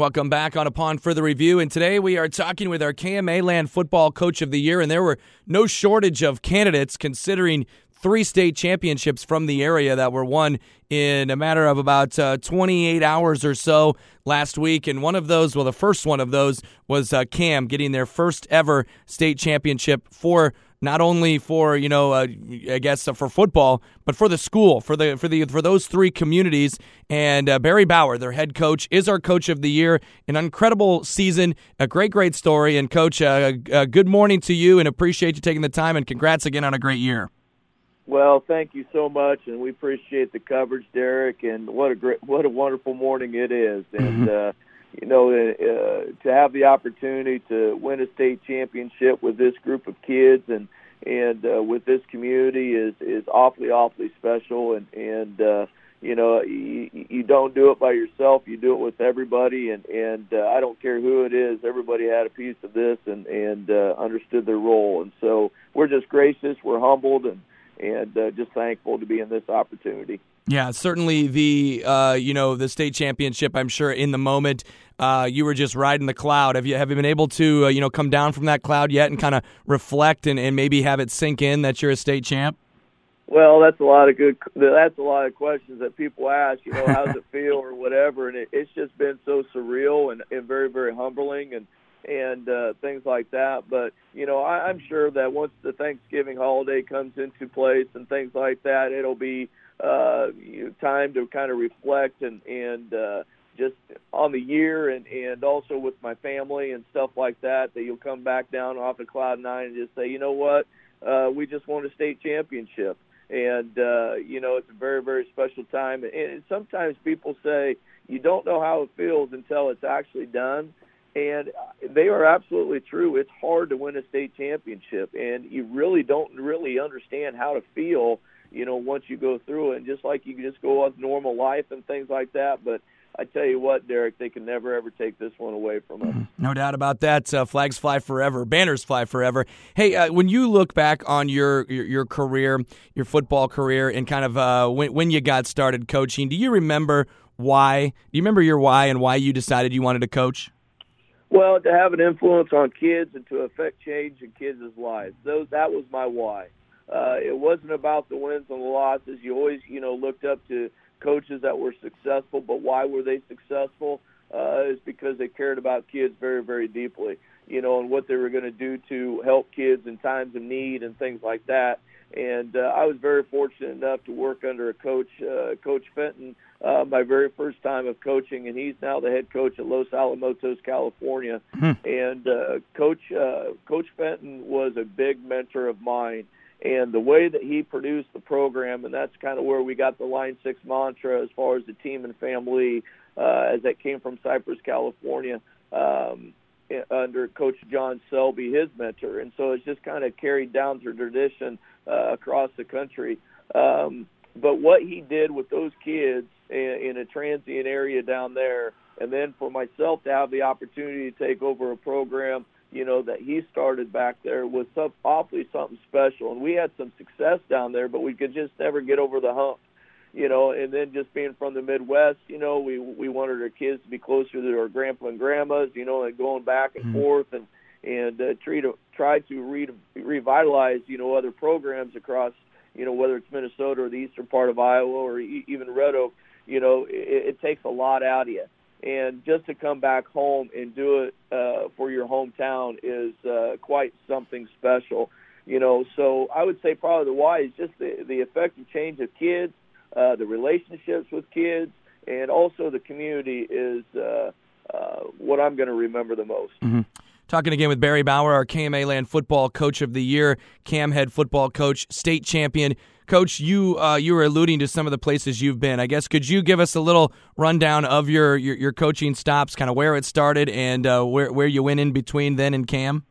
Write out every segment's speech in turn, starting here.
Welcome back on Upon Further Review. And today we are talking with our KMA Land Football Coach of the Year. And there were no shortage of candidates considering three state championships from the area that were won in a matter of about uh, 28 hours or so last week. And one of those, well, the first one of those was uh, Cam getting their first ever state championship for not only for you know uh, I guess uh, for football, but for the school, for the for the for those three communities. And uh, Barry Bower, their head coach, is our coach of the year. An incredible season, a great great story. And coach, uh, uh, good morning to you, and appreciate you taking the time. And congrats again on a great year. Well, thank you so much, and we appreciate the coverage, Derek. And what a great, what a wonderful morning it is. And Mm-hmm. You know, uh, to have the opportunity to win a state championship with this group of kids and and uh, with this community is is awfully awfully special. And and uh, you know, you, you don't do it by yourself. You do it with everybody. And and uh, I don't care who it is. Everybody had a piece of this and and uh, understood their role. And so we're just gracious. We're humbled and and uh, just thankful to be in this opportunity. Yeah, certainly the uh, you know the state championship. I'm sure in the moment uh, you were just riding the cloud. Have you have you been able to uh, you know come down from that cloud yet and kind of reflect and, and maybe have it sink in that you're a state champ? Well, that's a lot of good. That's a lot of questions that people ask. You know, how does it feel or whatever, and it, it's just been so surreal and, and very very humbling and and uh, things like that. But you know, I, I'm sure that once the Thanksgiving holiday comes into place and things like that, it'll be uh, you know, time to kind of reflect and and uh, just on the year and and also with my family and stuff like that. That you'll come back down off of cloud nine and just say, you know what, uh, we just won a state championship. And uh, you know it's a very very special time. And sometimes people say you don't know how it feels until it's actually done and they are absolutely true. It's hard to win a state championship, and you really don't really understand how to feel, you know, once you go through it. And just like you can just go on normal life and things like that, but I tell you what, Derek, they can never ever take this one away from us. No doubt about that. Uh, flags fly forever, banners fly forever. Hey, uh, when you look back on your, your, your career, your football career, and kind of uh, when when you got started coaching, do you remember why? Do you remember your why and why you decided you wanted to coach? Well, to have an influence on kids and to affect change in kids' lives. Those that was my why. Uh, it wasn't about the wins and the losses. You always, you know, looked up to coaches that were successful, but why were they successful? Uh, is because they cared about kids very, very deeply, you know, and what they were going to do to help kids in times of need and things like that. And uh, I was very fortunate enough to work under a coach, uh, Coach Fenton, uh, my very first time of coaching, and he's now the head coach at Los Alamitos, California. And uh, Coach uh, Coach Fenton was a big mentor of mine, and the way that he produced the program, and that's kind of where we got the Line Six mantra as far as the team and family, uh, as that came from Cypress, California. Um, under Coach John Selby, his mentor, and so it's just kind of carried down through tradition uh, across the country. Um, but what he did with those kids in, in a transient area down there, and then for myself to have the opportunity to take over a program, you know, that he started back there was some, awfully something special. And we had some success down there, but we could just never get over the hump. You know, and then just being from the Midwest, you know, we we wanted our kids to be closer to our grandpa and grandmas, you know, and going back and forth and and uh, try to try to re- revitalize, you know, other programs across, you know, whether it's Minnesota or the eastern part of Iowa or e- even Red Oak, you know, it, it takes a lot out of you. And just to come back home and do it uh, for your hometown is uh, quite something special, you know. So I would say probably the why is just the the effective change of kids, uh, the relationships with kids, and also the community is uh, uh, what I'm going to remember the most. Talking again with Barry Bower, our KMA Land Football Coach of the Year, Cam Head Football Coach, State Champion. Coach, you uh, you were alluding to some of the places you've been. I guess could you give us a little rundown of your your, your coaching stops, kind of where it started and uh, where where you went in between then and Cam?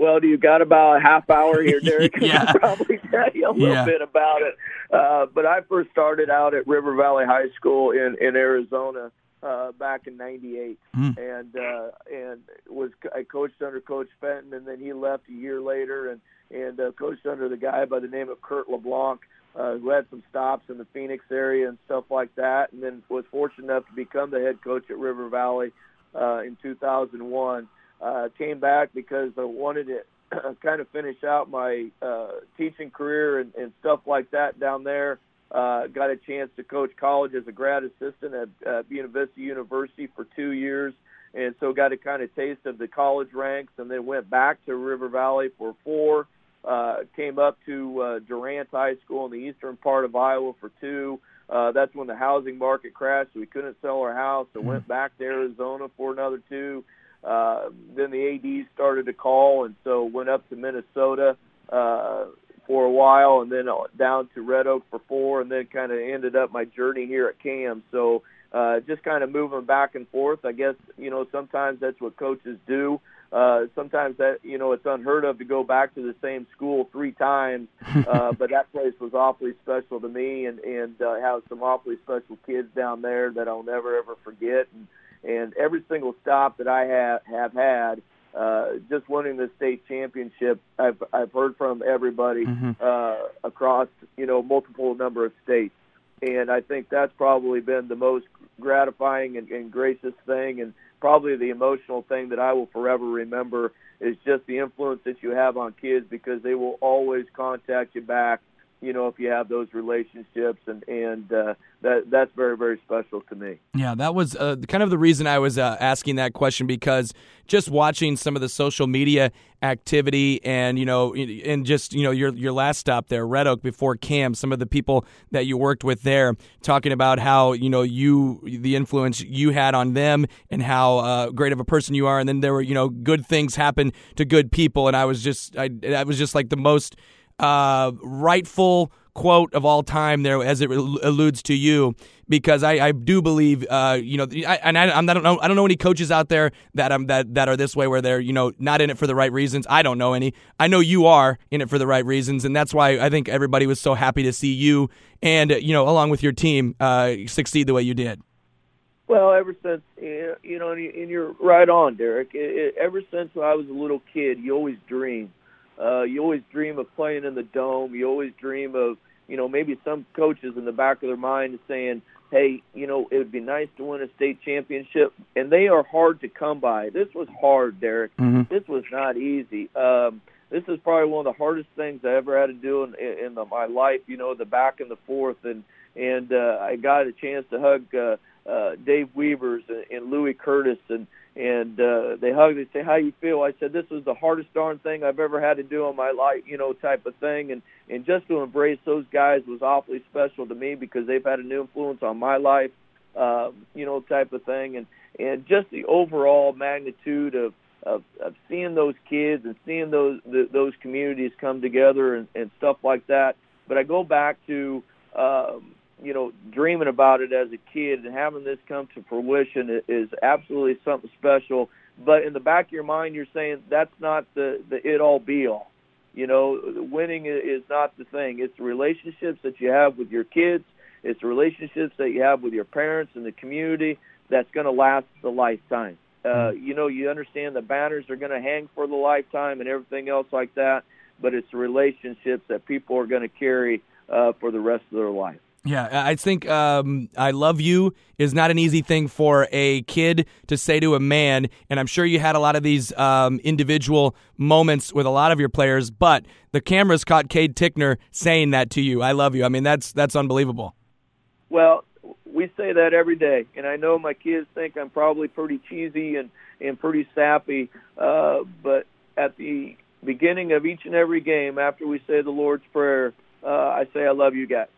Well, do you got about a half hour here, Derek? Yeah. Probably tell you a little Yeah. bit about it. Uh, but I first started out at River Valley High School in in Arizona uh, back in '98, Hmm. and uh, and was I coached under Coach Fenton, and then he left a year later, and and uh, coached under the guy by the name of Kurt LeBlanc. Uh, who had some stops in the Phoenix area and stuff like that, and then was fortunate enough to become the head coach at River Valley uh, in 2001. Uh, came back because I wanted to kind of finish out my uh, teaching career and, and stuff like that down there. Uh, got a chance to coach college as a grad assistant at uh, Buena Vista University for two years, and so got a kind of taste of the college ranks, and then went back to River Valley for four. Uh, came up to uh, Durant High School in the eastern part of Iowa for two. Uh, that's when the housing market crashed. So we couldn't sell our house. So went back to Arizona for another two. Uh, then the AD started to call, and so went up to Minnesota uh, for a while, and then down to Red Oak for four, and then kind of ended up my journey here at CAM. So uh, just kind of moving back and forth. I guess you know sometimes that's what coaches do. Uh, sometimes that you know it's unheard of to go back to the same school three times, uh, but that place was awfully special to me, and and uh, have some awfully special kids down there that I'll never ever forget. And and every single stop that I have have had, uh, just winning the state championship, I've I've heard from everybody mm-hmm. uh, across you know multiple number of states, and I think that's probably been the most gratifying and, and gracious thing, and probably the emotional thing that I will forever remember is just the influence that you have on kids because they will always contact you back you know if you have those relationships and and uh, that that's very very special to me. Yeah, that was uh, kind of the reason I was uh, asking that question because just watching some of the social media activity and you know and just you know your your last stop there Red Oak before CAM some of the people that you worked with there talking about how you know you the influence you had on them and how uh, great of a person you are and then there were you know good things happen to good people and I was just I, I was just like the most uh, rightful quote of all time there as it alludes to you because I, I do believe uh, you know I, and I, I don't know I don't know any coaches out there that um that that are this way where they're you know not in it for the right reasons I don't know any I know you are in it for the right reasons and that's why I think everybody was so happy to see you and you know along with your team uh, succeed the way you did. Well, ever since you know, and you're right on, Derek. Ever since I was a little kid, you always dream uh, you always dream of playing in the dome. You always dream of, you know, maybe some coaches in the back of their mind saying, hey, you know, it would be nice to win a state championship. And they are hard to come by. This was hard, Derek. Mm-hmm. This was not easy. Um, this is probably one of the hardest things I ever had to do in, in the, my life. You know, the back and the forth, and and uh, I got a chance to hug uh, uh, Dave Weavers and, and Louis Curtis and and uh, they hugged. They say, "How you feel?" I said, "This was the hardest darn thing I've ever had to do in my life, you know, type of thing." And and just to embrace those guys was awfully special to me because they've had an influence on my life, uh, you know, type of thing. And and just the overall magnitude of of, of seeing those kids and seeing those the, those communities come together and, and stuff like that. But I go back to um, you know, dreaming about it as a kid and having this come to fruition is absolutely something special. But in the back of your mind, you're saying that's not the the it all be all. You know, winning is not the thing. It's the relationships that you have with your kids. It's the relationships that you have with your parents and the community that's going to last the lifetime. Uh, mm-hmm. you know, you understand the banners are going to hang for the lifetime and everything else like that, but it's the relationships that people are going to carry uh, for the rest of their life. Yeah, I think um, I love you is not an easy thing for a kid to say to a man. And I'm sure you had a lot of these um, individual moments with a lot of your players, but the cameras caught Cade Tickner saying that to you. I love you. I mean, that's that's unbelievable. Well, we say that every day, and I know my kids think I'm probably pretty cheesy and and pretty sappy, uh, but at the beginning of each and every game, after we say the Lord's Prayer, uh, I say I love you guys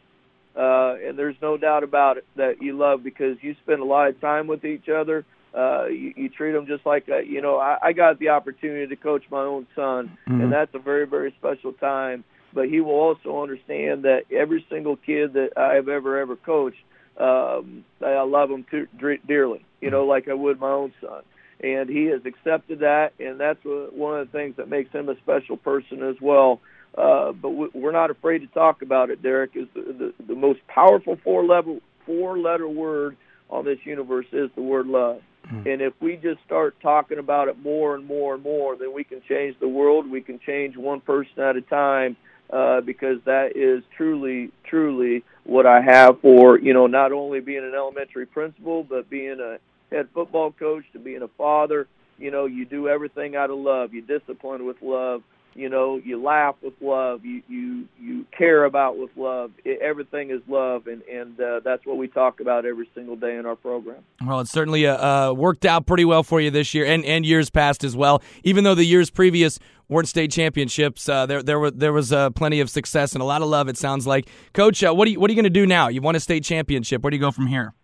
uh, and there's no doubt about it that you love because you spend a lot of time with each other. Uh, you, you treat them just like a, you know. I, I got the opportunity to coach my own son, mm-hmm. and that's a very very special time. But he will also understand that every single kid that I've ever ever coached, um, I love them too, dearly. You know, like I would my own son and he has accepted that, and that's one of the things that makes him a special person as well. Uh, but we're not afraid to talk about it. Derek is the, the, the most powerful four level four letter word on this universe is the word love. Mm-hmm. And if we just start talking about it more and more and more, then we can change the world. We can change one person at a time. Uh, because that is truly, truly what I have for you know not only being an elementary principal, but being a head football coach to being a father. You know, you do everything out of love. You discipline with love you know you laugh with love you you you care about with love it, everything is love and and uh, that's what we talk about every single day in our program. Well it's certainly uh, uh, worked out pretty well for you this year and and years past as well. Even though the years previous weren't state championships uh, there there were there was uh, plenty of success and a lot of love it sounds like. Coach uh, what are you what are you going to do now? You won a state championship. Where do you go from here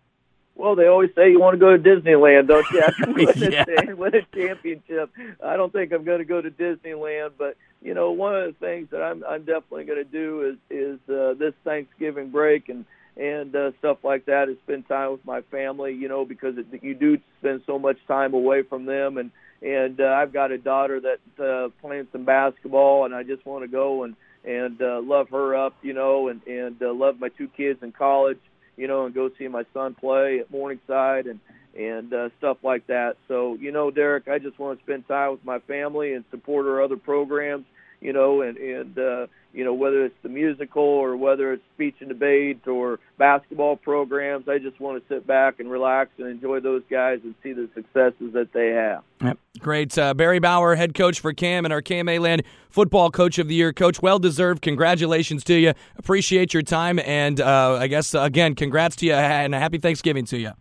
well, they always say you want to go to Disneyland, don't you? After win, yeah. a, win a championship. I don't think I'm going to go to Disneyland, but you know, one of the things that I'm I'm definitely going to do is is uh, this Thanksgiving break and and uh, stuff like that is spend time with my family. You know, because it, you do spend so much time away from them, and and uh, I've got a daughter that uh, playing some basketball, and I just want to go and and uh, love her up, you know, and and uh, love my two kids in college you know, and go see my son play at Morningside and and uh, stuff like that. So, you know, Derek, I just want to spend time with my family and support our other programs, you know, and and uh, you know whether it's the musical or whether it's speech and debate or basketball programs. I just want to sit back and relax and enjoy those guys and see the successes that they have. Yep. Great. Uh, Barry Bower, head coach for Cam and our KMA Land Football Coach of the Year. Coach, well deserved. Congratulations to you. Appreciate your time. And uh, I guess, uh, again, congrats to you and a happy Thanksgiving to you.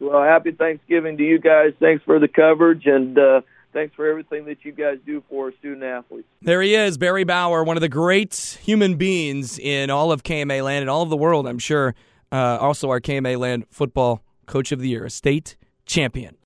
Well, happy Thanksgiving to you guys. Thanks for the coverage. And, uh, thanks for everything that you guys do for student athletes. There he is, Barry Bower, one of the great human beings in all of KMA land and all of the world, I'm sure. Uh, also, our KMA land football coach of the year, a state champion.